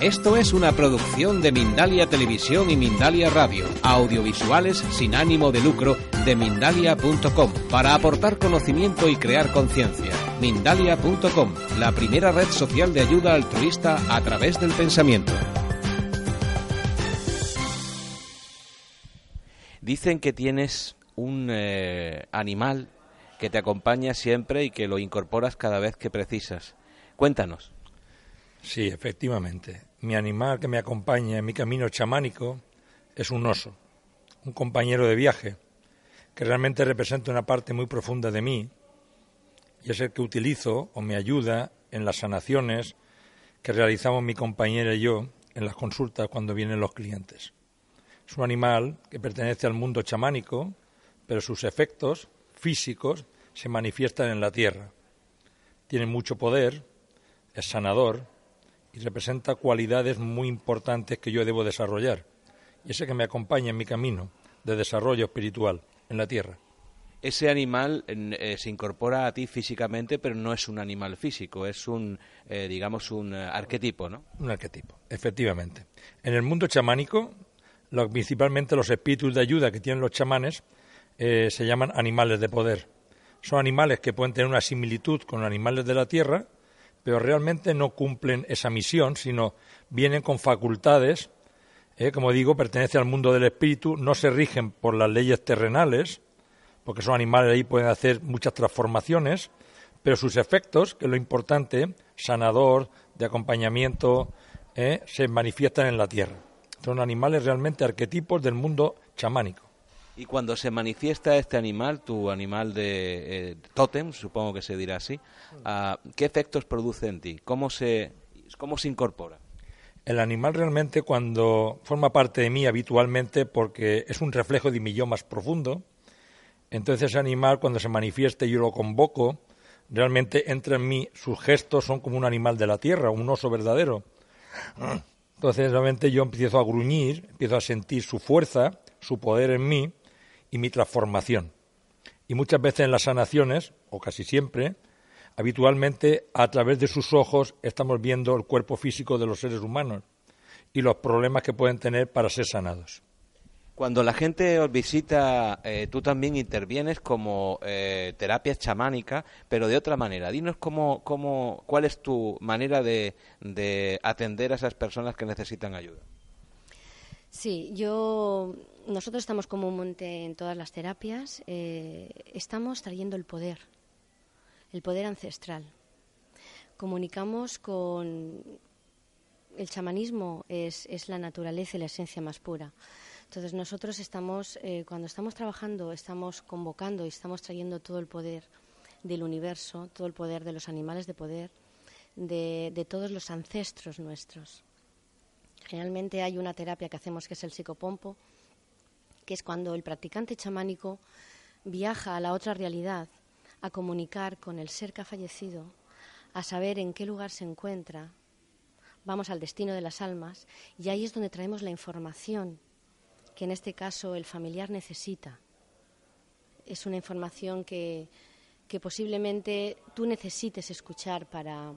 Esto es una producción de Mindalia Televisión y Mindalia Radio, audiovisuales sin ánimo de lucro de mindalia.com, para aportar conocimiento y crear conciencia. Mindalia.com, la primera red social de ayuda altruista a través del pensamiento. Dicen que tienes un eh, animal que te acompaña siempre y que lo incorporas cada vez que precisas. Cuéntanos. Sí, efectivamente. Mi animal que me acompaña en mi camino chamánico es un oso, un compañero de viaje, que realmente representa una parte muy profunda de mí y es el que utilizo o me ayuda en las sanaciones que realizamos mi compañera y yo en las consultas cuando vienen los clientes. Es un animal que pertenece al mundo chamánico, pero sus efectos físicos se manifiestan en la tierra. Tiene mucho poder, es sanador, y representa cualidades muy importantes que yo debo desarrollar. Y ese que me acompaña en mi camino de desarrollo espiritual en la tierra. Ese animal eh, se incorpora a ti físicamente, pero no es un animal físico, es un, eh, digamos, un eh, arquetipo, ¿no? Un arquetipo, efectivamente. En el mundo chamánico, lo, principalmente los espíritus de ayuda que tienen los chamanes se llaman animales de poder. Son animales que pueden tener una similitud con los animales de la tierra, pero realmente no cumplen esa misión, sino vienen con facultades, eh, como digo, pertenecen al mundo del espíritu, no se rigen por las leyes terrenales, porque son animales ahí pueden hacer muchas transformaciones, pero sus efectos, que es lo importante, sanador, de acompañamiento, eh, se manifiestan en la tierra. Son animales realmente arquetipos del mundo chamánico. Y cuando se manifiesta este animal, tu animal de eh, tótem, supongo que se dirá así, ah, ¿qué efectos produce en ti? ¿Cómo se, ¿Cómo se incorpora? El animal realmente cuando forma parte de mí habitualmente porque es un reflejo de mi yo más profundo, entonces ese animal cuando se manifieste y yo lo convoco, realmente entra en mí, sus gestos son como un animal de la tierra, un oso verdadero. Entonces realmente yo empiezo a gruñir, empiezo a sentir su fuerza, su poder en mí, y mi transformación. Y muchas veces en las sanaciones, o casi siempre, habitualmente a través de sus ojos estamos viendo el cuerpo físico de los seres humanos y los problemas que pueden tener para ser sanados. Cuando la gente os visita, eh, tú también intervienes como eh, terapia chamánica, pero de otra manera. Dinos cómo, cómo, cuál es tu manera de, de atender a esas personas que necesitan ayuda. Sí, yo nosotros estamos comúnmente en todas las terapias, eh, estamos trayendo el poder, el poder ancestral. Comunicamos con el chamanismo es, la naturaleza y la esencia más pura. Entonces nosotros estamos, eh, cuando estamos trabajando, estamos convocando y estamos trayendo todo el poder del universo, todo el poder de los animales de poder, de, de todos los ancestros nuestros. Generalmente hay una terapia que hacemos que es el psicopompo, que es cuando el practicante chamánico viaja a la otra realidad, a comunicar con el ser que ha fallecido, a saber en qué lugar se encuentra, vamos al destino de las almas y ahí es donde traemos la información que en este caso el familiar necesita. Es una información que, que posiblemente tú necesites escuchar para,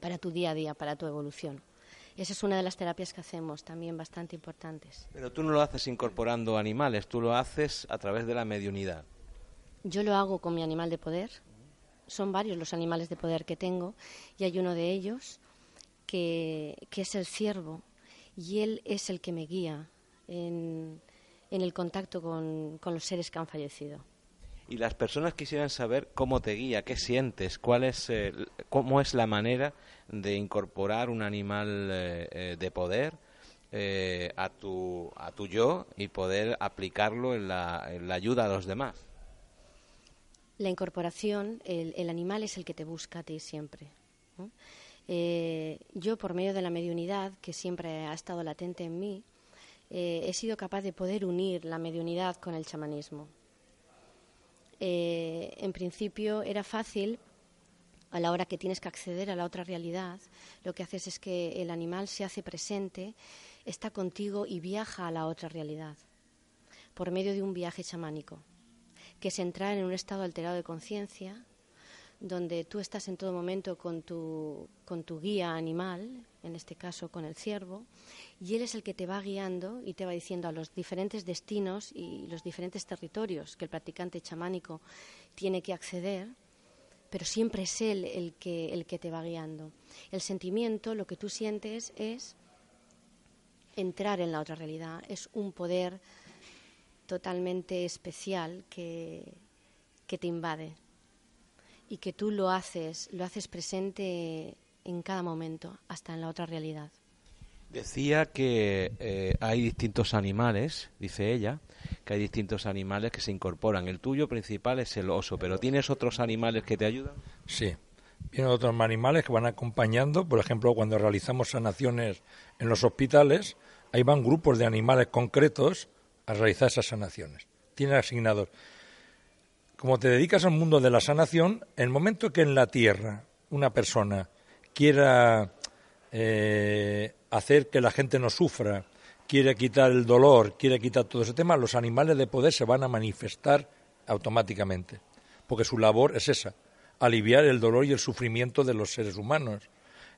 para tu día a día, para tu evolución. Esa es una de las terapias que hacemos, también bastante importantes. Pero tú no lo haces incorporando animales, tú lo haces a través de la mediunidad. Yo lo hago con mi animal de poder. Son varios los animales de poder que tengo y hay uno de ellos que, es el ciervo y él es el que me guía en, el contacto con los seres que han fallecido y las personas quisieran saber cómo te guía, qué sientes, cuál es, cómo es la manera de incorporar un animal eh, eh, de poder eh, a, tu, a tu yo y poder aplicarlo en la, ayuda a los demás. La incorporación, el, animal es el que te busca a ti siempre. Eh, yo, por medio de la mediunidad, que siempre ha estado latente en mí, eh, he sido capaz de poder unir la mediunidad con el chamanismo. Eh, en principio era fácil a la hora que tienes que acceder a la otra realidad, lo que haces es que el animal se hace presente, está contigo y viaja a la otra realidad por medio de un viaje chamánico, que es entrar en un estado alterado de conciencia, donde tú estás en todo momento con tu, con tu guía animal, en este caso con el ciervo, y él es el que te va guiando y te va diciendo a los diferentes destinos y los diferentes territorios que el practicante chamánico tiene que acceder, pero siempre es él el que, el que te va guiando. El sentimiento, lo que tú sientes es entrar en la otra realidad, es un poder totalmente especial que, que te invade y que tú lo haces, lo haces presente en cada momento, hasta en la otra realidad. Decía que eh, hay distintos animales, dice ella, que hay distintos animales que se incorporan. El tuyo principal es el oso, pero ¿tienes otros animales que te ayudan? Sí, vienen otros animales que van acompañando. Por ejemplo, cuando realizamos sanaciones en los hospitales, ahí van grupos de animales concretos a realizar esas sanaciones. Tienen asignados. Como te dedicas al mundo de la sanación, el momento que en la tierra una persona quiera eh, hacer que la gente no sufra, quiere quitar el dolor, quiere quitar todo ese tema, los animales de poder se van a manifestar automáticamente, porque su labor es esa, aliviar el dolor y el sufrimiento de los seres humanos.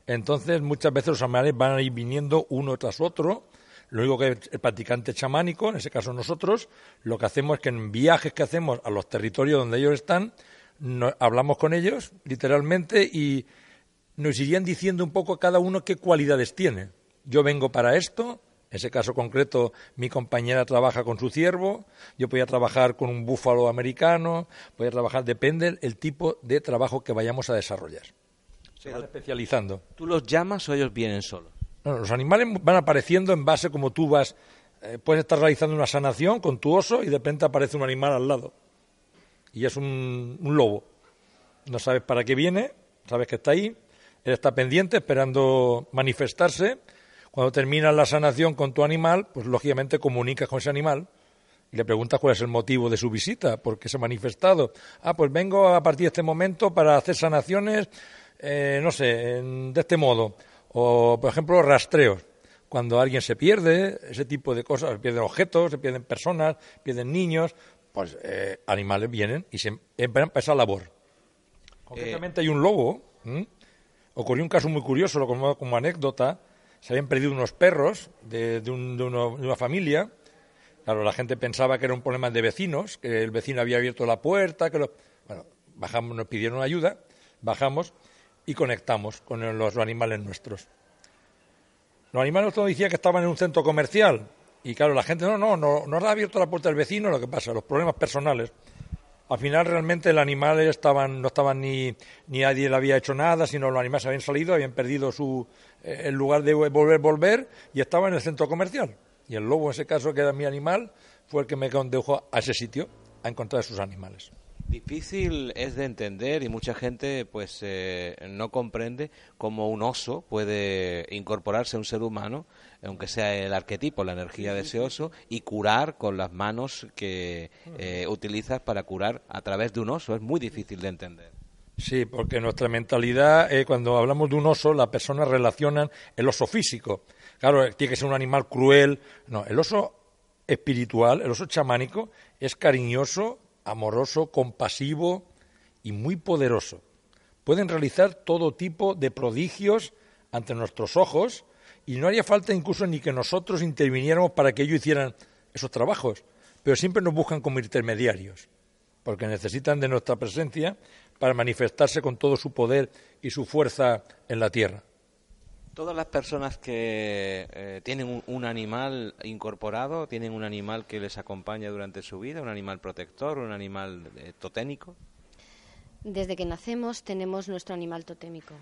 Entonces, muchas veces los animales van a ir viniendo uno tras otro. Lo único que el practicante chamánico, en ese caso nosotros, lo que hacemos es que en viajes que hacemos a los territorios donde ellos están, hablamos con ellos, literalmente, y nos irían diciendo un poco cada uno qué cualidades tiene. Yo vengo para esto, en ese caso concreto mi compañera trabaja con su ciervo, yo voy a trabajar con un búfalo americano, voy a trabajar, depende el tipo de trabajo que vayamos a desarrollar. Se van especializando. ¿Tú los llamas o ellos vienen solos? No, los animales van apareciendo en base como tú vas, eh, puedes estar realizando una sanación con tu oso y de repente aparece un animal al lado. Y es un lobo. No sabes para qué viene, sabes que está ahí, está pendiente, esperando manifestarse. Cuando termina la sanación con tu animal, pues lógicamente comunicas con ese animal y le preguntas cuál es el motivo de su visita, por qué se ha manifestado. Ah, pues vengo a partir de este momento para hacer sanaciones, eh, no sé, de este modo. O, por ejemplo, rastreos. Cuando alguien se pierde, ese tipo de cosas, se pierden objetos, se pierden personas, pierden niños, pues eh, animales vienen y se empiezan esa labor. Concretamente hay un lobo Ocurrió un caso muy curioso, lo como, como anécdota. Se habían perdido unos perros de, una familia. Claro, la gente pensaba que era un problema de vecinos, que el vecino había abierto la puerta, que Bueno, bajamos, nos pidieron ayuda, bajamos y conectamos con los animales nuestros. Los animales nos decía que estaban en un centro comercial y claro, la gente no, no, no, no ha abierto la puerta del vecino, lo que pasa, los problemas personales. Al final realmente el animal estaban, no estaban ni, ni nadie le había hecho nada, sino los animales habían salido, habían perdido su, eh, el lugar de volver, volver y estaban en el centro comercial. Y el lobo, en ese caso, que era mi animal, fue el que me condujo a ese sitio a encontrar sus animales. Difícil es de entender y mucha gente pues eh, no comprende cómo un oso puede incorporarse a un ser humano, aunque sea el arquetipo, la energía de ese oso, y curar con las manos que eh, utilizas para curar a través de un oso. Es muy difícil de entender. Sí, porque nuestra mentalidad, eh, cuando hablamos de un oso, las personas relacionan el oso físico. Claro, tiene que ser un animal cruel. No, el oso espiritual, el oso chamánico, es cariñoso, amoroso, compasivo y muy poderoso. Pueden realizar todo tipo de prodigios ante nuestros ojos y no haría falta incluso ni que nosotros interviniéramos para que ellos hicieran esos trabajos, pero siempre nos buscan como intermediarios, porque necesitan de nuestra presencia para manifestarse con todo su poder y su fuerza en la tierra. Todas las personas que eh, tienen un, animal incorporado, tienen un animal que les acompaña durante su vida, un animal protector, un animal eh, totémico. Desde que nacemos tenemos nuestro animal totémico,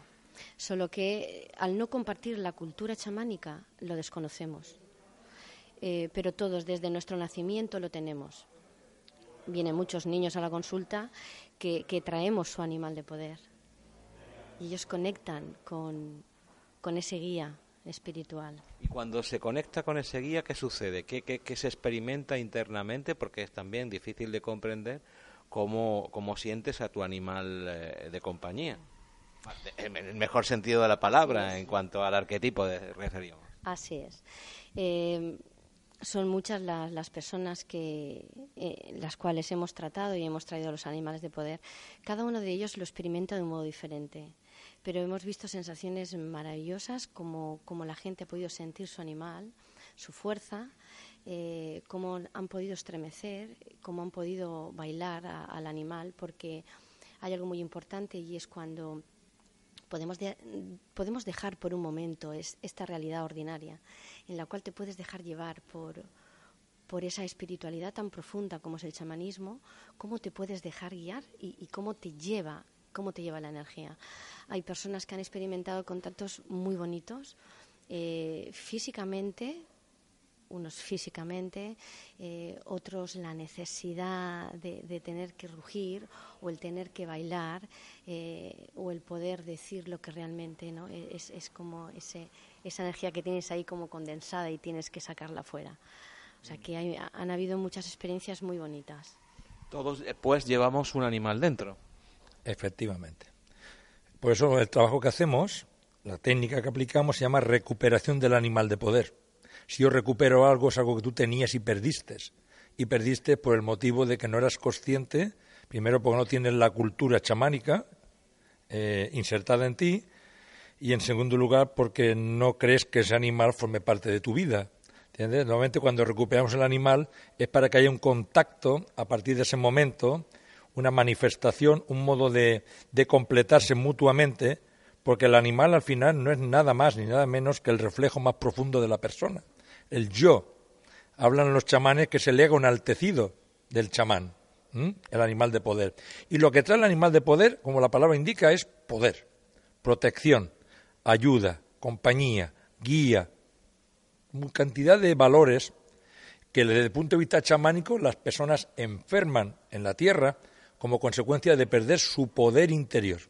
solo que eh, al no compartir la cultura chamánica lo desconocemos. pero todos desde nuestro nacimiento lo tenemos. Vienen muchos niños a la consulta que traemos su animal de poder y ellos conectan con, con ese guía espiritual. Y cuando se conecta con ese guía, ¿qué sucede? ¿Qué, qué, qué se experimenta internamente? Porque es también difícil de comprender cómo, cómo sientes a tu animal eh, de compañía. En el mejor sentido de la palabra, en cuanto al arquetipo de referimos. Así es. Eh, son muchas las, las personas que eh, las cuales hemos tratado y hemos traído a los animales de poder. Cada uno de ellos lo experimenta de un modo diferente, pero hemos visto sensaciones maravillosas como, como la gente ha podido sentir su animal, su fuerza, eh, cómo han podido estremecer, cómo han podido bailar al animal, porque hay algo muy importante y es cuando podemos, de- podemos dejar por un momento es, esta realidad ordinaria, en la cual te puedes dejar llevar por, por esa espiritualidad tan profunda como es el chamanismo, cómo te puedes dejar guiar y cómo te lleva cómo te lleva la energía. Hay personas que han experimentado contactos muy bonitos, eh, físicamente, unos físicamente, eh, otros la necesidad de, tener que rugir o el tener que bailar eh, o el poder decir lo que realmente no es, es como ese, esa energía que tienes ahí como condensada y tienes que sacarla fuera. O sea que hay- han habido muchas experiencias muy bonitas. Todos, pues, llevamos un animal dentro. Efectivamente. Por eso el trabajo que hacemos, la técnica que aplicamos se llama recuperación del animal de poder. Si yo recupero algo es algo que tú tenías y perdiste. Y perdiste por el motivo de que no eras consciente, primero porque no tienes la cultura chamánica eh, insertada en ti, y en segundo lugar porque no crees que ese animal forme parte de tu vida. ¿Entiendes? Normalmente cuando recuperamos el animal es para que haya un contacto a partir de ese momento, una manifestación, un modo de, completarse mutuamente, porque el animal al final no es nada más ni nada menos que el reflejo más profundo de la persona, el yo. Hablan los chamanes que se lega un altecido del chamán, el animal de poder. Y lo que trae el animal de poder, como la palabra indica, es poder, protección, ayuda, compañía, guía, cantidad de valores que desde el punto de vista chamánico las personas enferman en la tierra como consecuencia de perder su poder interior.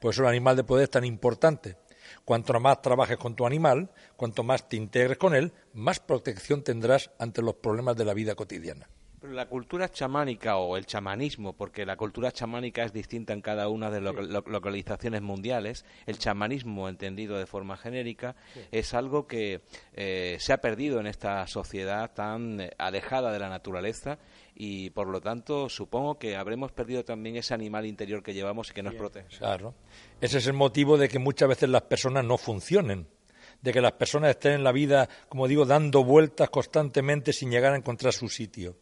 Por eso el animal de poder es tan importante. Cuanto más trabajes con tu animal, cuanto más te integres con él, más protección tendrás ante los problemas de la vida cotidiana. Pero la cultura chamánica o el chamanismo, porque la cultura chamánica es distinta en cada una de las localizaciones mundiales, el chamanismo entendido de forma genérica es algo que eh, se ha perdido en esta sociedad tan eh, alejada de la naturaleza y por lo tanto supongo que habremos perdido también ese animal interior que llevamos y que nos protege. Claro. Ese es el motivo de que muchas veces las personas no funcionen, de que las personas estén en la vida, como digo, dando vueltas constantemente sin llegar a encontrar su sitio.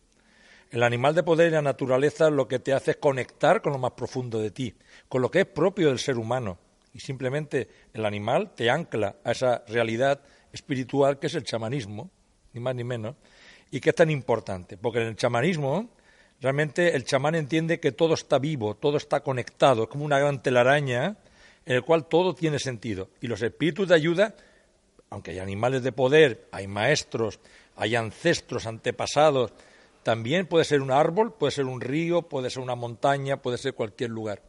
El animal de poder y la naturaleza lo que te hace es conectar con lo más profundo de ti, con lo que es propio del ser humano. Y simplemente el animal te ancla a esa realidad espiritual que es el chamanismo, ni más ni menos, y que es tan importante. Porque en el chamanismo, realmente el chamán entiende que todo está vivo, todo está conectado, es como una gran telaraña en el cual todo tiene sentido. Y los espíritus de ayuda, aunque hay animales de poder, hay maestros, hay ancestros, antepasados, también puede ser un árbol, puede ser un río, puede ser una montaña, puede ser cualquier lugar.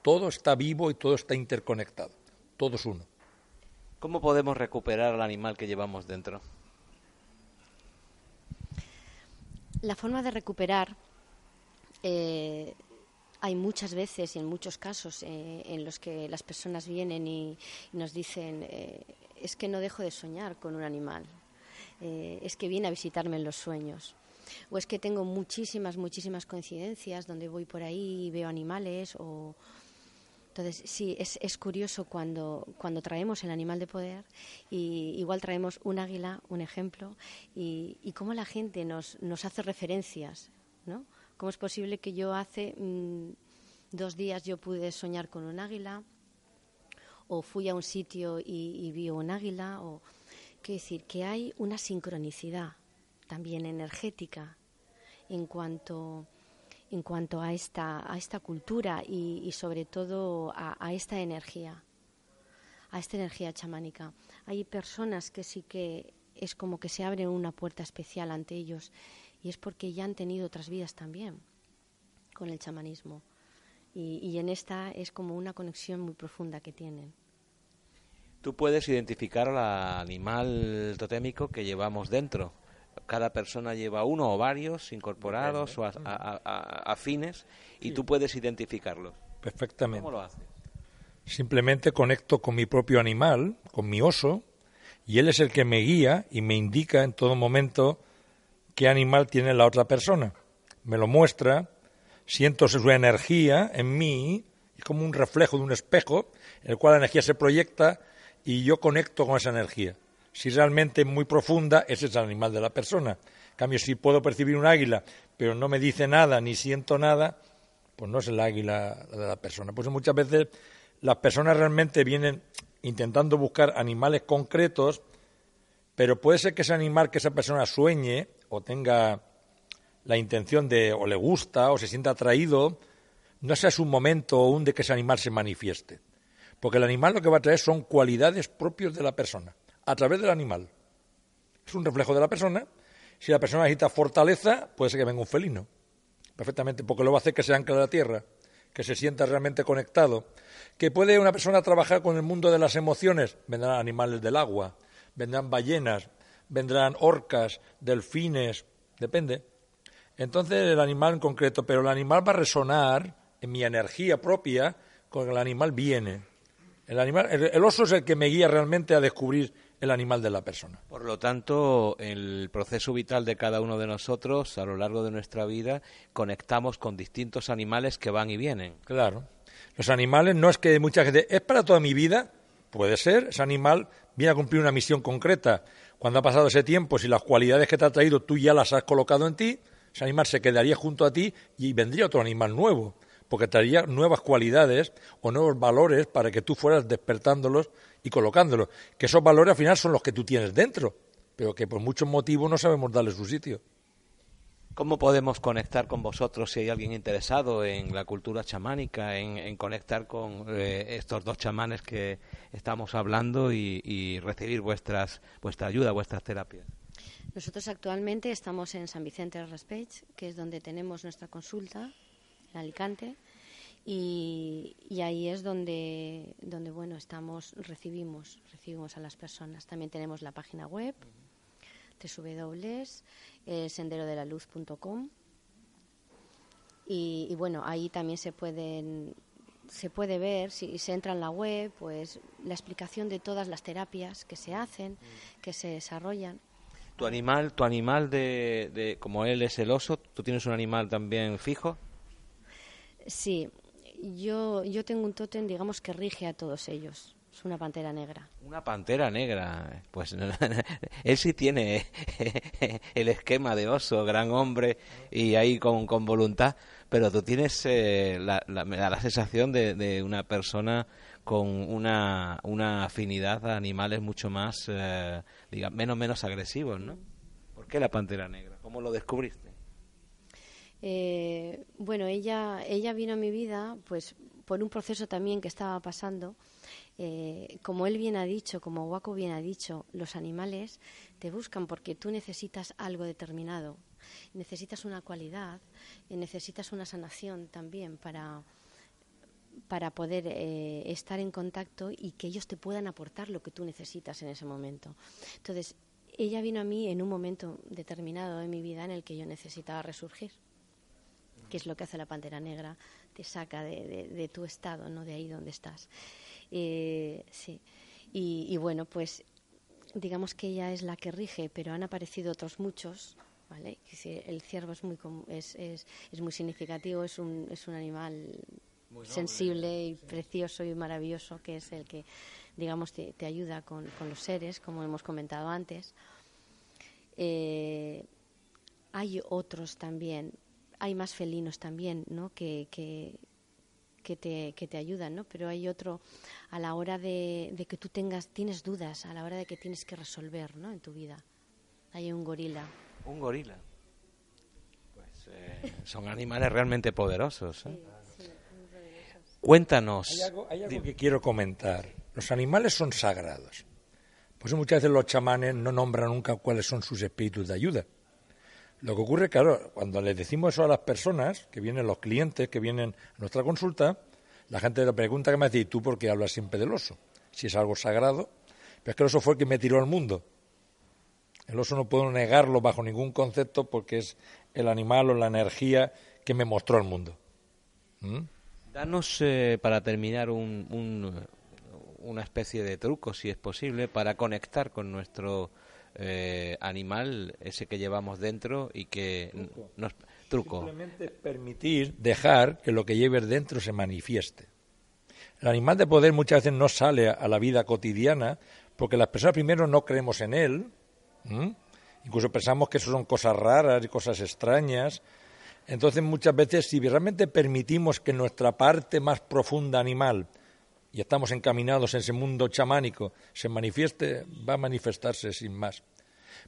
Todo está vivo y todo está interconectado. Todo es uno. ¿Cómo podemos recuperar al animal que llevamos dentro? La forma de recuperar, eh, hay muchas veces y en muchos casos eh, en los que las personas vienen y, y nos dicen, eh, es que no dejo de soñar con un animal, eh, es que viene a visitarme en los sueños. O es que tengo muchísimas, muchísimas coincidencias donde voy por ahí y veo animales o... Entonces, sí, es, es curioso cuando, cuando traemos el animal de poder y igual traemos un águila, un ejemplo, y, cómo la gente nos, nos hace referencias, ¿no? ¿Cómo es posible que yo hace mm, dos días yo pude soñar con un águila o fui a un sitio y, y vi un águila? O, quiero decir, que hay una sincronicidad también energética en cuanto en cuanto a esta a esta cultura y, y sobre todo a, esta energía a esta energía chamánica hay personas que sí que es como que se abre una puerta especial ante ellos y es porque ya han tenido otras vidas también con el chamanismo y, en esta es como una conexión muy profunda que tienen. Tú puedes identificar al animal totémico que llevamos dentro. Cada persona lleva uno o varios incorporados o afines y tú puedes identificarlos. Perfectamente. ¿Cómo lo haces? Simplemente conecto con mi propio animal, con mi oso, y él es el que me guía y me indica en todo momento qué animal tiene la otra persona. Me lo muestra, siento su energía en mí, es como un reflejo de un espejo, en el cual la energía se proyecta y yo conecto con esa energía. Si realmente es muy profunda, ese es el animal de la persona. En cambio, si puedo percibir un águila, pero no me dice nada ni siento nada, pues no es el águila de la persona. Pues muchas veces las personas realmente vienen intentando buscar animales concretos, pero puede ser que ese animal que esa persona sueñe o tenga la intención de, o le gusta, o se sienta atraído, no sea su momento un de que ese animal se manifieste. Porque el animal lo que va a traer son cualidades propias de la persona, a través del animal. Es un reflejo de la persona. Si la persona necesita fortaleza, puede ser que venga un felino. Perfectamente, porque lo va a hacer que se ancle a la tierra, que se sienta realmente conectado. Que puede una persona trabajar con el mundo de las emociones, vendrán animales del agua, vendrán ballenas, vendrán orcas, delfines, depende. Entonces el animal en concreto, pero el animal va a resonar en mi energía propia con el animal viene. El, animal, el, oso es el que me guía realmente a descubrir el animal de la persona. Por lo tanto, el proceso vital de cada uno de nosotros a lo largo de nuestra vida conectamos con distintos animales que van y vienen. Claro. Los animales no es que mucha gente es para toda mi vida, puede ser, ese animal viene a cumplir una misión concreta. Cuando ha pasado ese tiempo, si las cualidades que te ha traído tú ya las has colocado en ti, ese animal se quedaría junto a ti y vendría otro animal nuevo, porque traería nuevas cualidades o nuevos valores para que tú fueras despertándolos y colocándolos. Que esos valores al final son los que tú tienes dentro, pero que por muchos motivos no sabemos darle su sitio. ¿Cómo podemos conectar con vosotros si hay alguien interesado en la cultura chamánica, en, conectar con eh, estos dos chamanes que estamos hablando y, recibir vuestras, vuestra ayuda, vuestras terapias? Nosotros actualmente estamos en San Vicente del Raspech, que es donde tenemos nuestra consulta, en Alicante, y, ahí es donde, donde bueno, estamos, recibimos, recibimos a las personas. También tenemos la página web, www.senderodelaluz.com, y, y bueno, ahí también se pueden se puede ver, si se entra en la web, pues la explicación de todas las terapias que se hacen, que se desarrollan tu animal, tu animal de, como él es el oso, ¿tú tienes un animal también fijo? Sí, yo, yo tengo un tótem, digamos, que rige a todos ellos. Es una pantera negra. Una pantera negra. Pues él sí tiene el esquema de oso, gran hombre y ahí con, con voluntad, pero tú tienes eh, la, la, me da la sensación de, de una persona con una, una afinidad a animales mucho más, eh, menos, menos agresivos, ¿no? ¿Por qué la pantera negra? ¿Cómo lo descubriste? Eh, bueno, ella, ella vino a mi vida, pues por un proceso también que estaba pasando. Eh, como él bien ha dicho, como Waco bien ha dicho, los animales te buscan porque tú necesitas algo determinado, necesitas una cualidad, y necesitas una sanación también para, para poder eh, estar en contacto y que ellos te puedan aportar lo que tú necesitas en ese momento. Entonces, ella vino a mí en un momento determinado de mi vida en el que yo necesitaba resurgir, que es lo que hace la pantera negra, te saca de, tu estado, no de ahí donde estás. Eh, sí. Y, bueno, pues digamos que ella es la que rige, pero han aparecido otros muchos. ¿vale? El ciervo es muy, es, es, es muy significativo, es un, es un animal sensible y precioso y maravilloso, que es el que, digamos, te, ayuda con, los seres, como hemos comentado antes. Eh, hay otros también, hay más felinos también, ¿no? Que, que, te, que te ayudan, ¿no? Pero hay otro a la hora de, que tú tengas, tienes dudas, a la hora de que tienes que resolver, ¿no? En tu vida. Hay un gorila. Un gorila. Pues eh, son animales realmente poderosos. ¿eh? Cuéntanos. Hay algo, que quiero comentar. Los animales son sagrados. Pues muchas veces los chamanes no nombran nunca cuáles son sus espíritus de ayuda. Lo que ocurre, claro, cuando le decimos eso a las personas, que vienen los clientes, que vienen a nuestra consulta, la gente le pregunta que me dice, ¿y tú por qué hablas siempre del oso? Si es algo sagrado. Pero es que el oso fue el que me tiró al mundo. El oso no puedo negarlo bajo ningún concepto porque es el animal o la energía que me mostró al mundo. ¿Mm? Danos, eh, para terminar, un, una especie de truco, si es posible, para conectar con nuestro eh, animal, ese que llevamos dentro y que nos... Truco. Simplemente permitir, dejar que lo que lleves dentro se manifieste. El animal de poder muchas veces no sale a la vida cotidiana porque las personas primero no creemos en él, incluso pensamos que eso son cosas raras y cosas extrañas. Entonces muchas veces si realmente permitimos que nuestra parte más profunda animal y estamos encaminados en ese mundo chamánico, se manifieste, va a manifestarse sin más.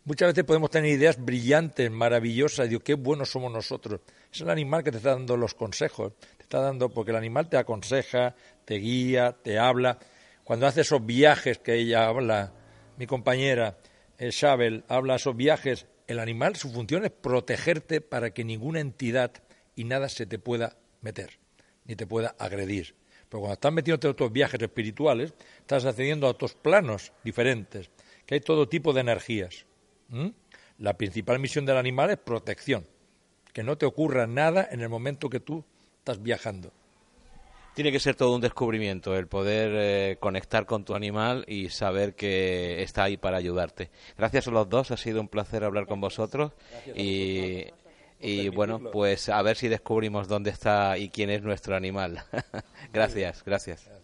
Muchas veces podemos tener ideas brillantes, maravillosas, digo, qué buenos somos nosotros. Es el animal que te está dando los consejos, te está dando, porque el animal te aconseja, te guía, te habla. Cuando hace esos viajes que ella habla, mi compañera eh, Shabel habla esos viajes, el animal, su función es protegerte para que ninguna entidad y nada se te pueda meter, ni te pueda agredir. Pero cuando estás metido en otros viajes espirituales, estás accediendo a otros planos diferentes, que hay todo tipo de energías. La principal misión del animal es protección, que no te ocurra nada en el momento que tú estás viajando. Tiene que ser todo un descubrimiento el poder eh, conectar con tu animal y saber que está ahí para ayudarte. Gracias a los dos, ha sido un placer hablar con vosotros y y bueno, pues a ver si descubrimos dónde está y quién es nuestro animal. gracias, gracias.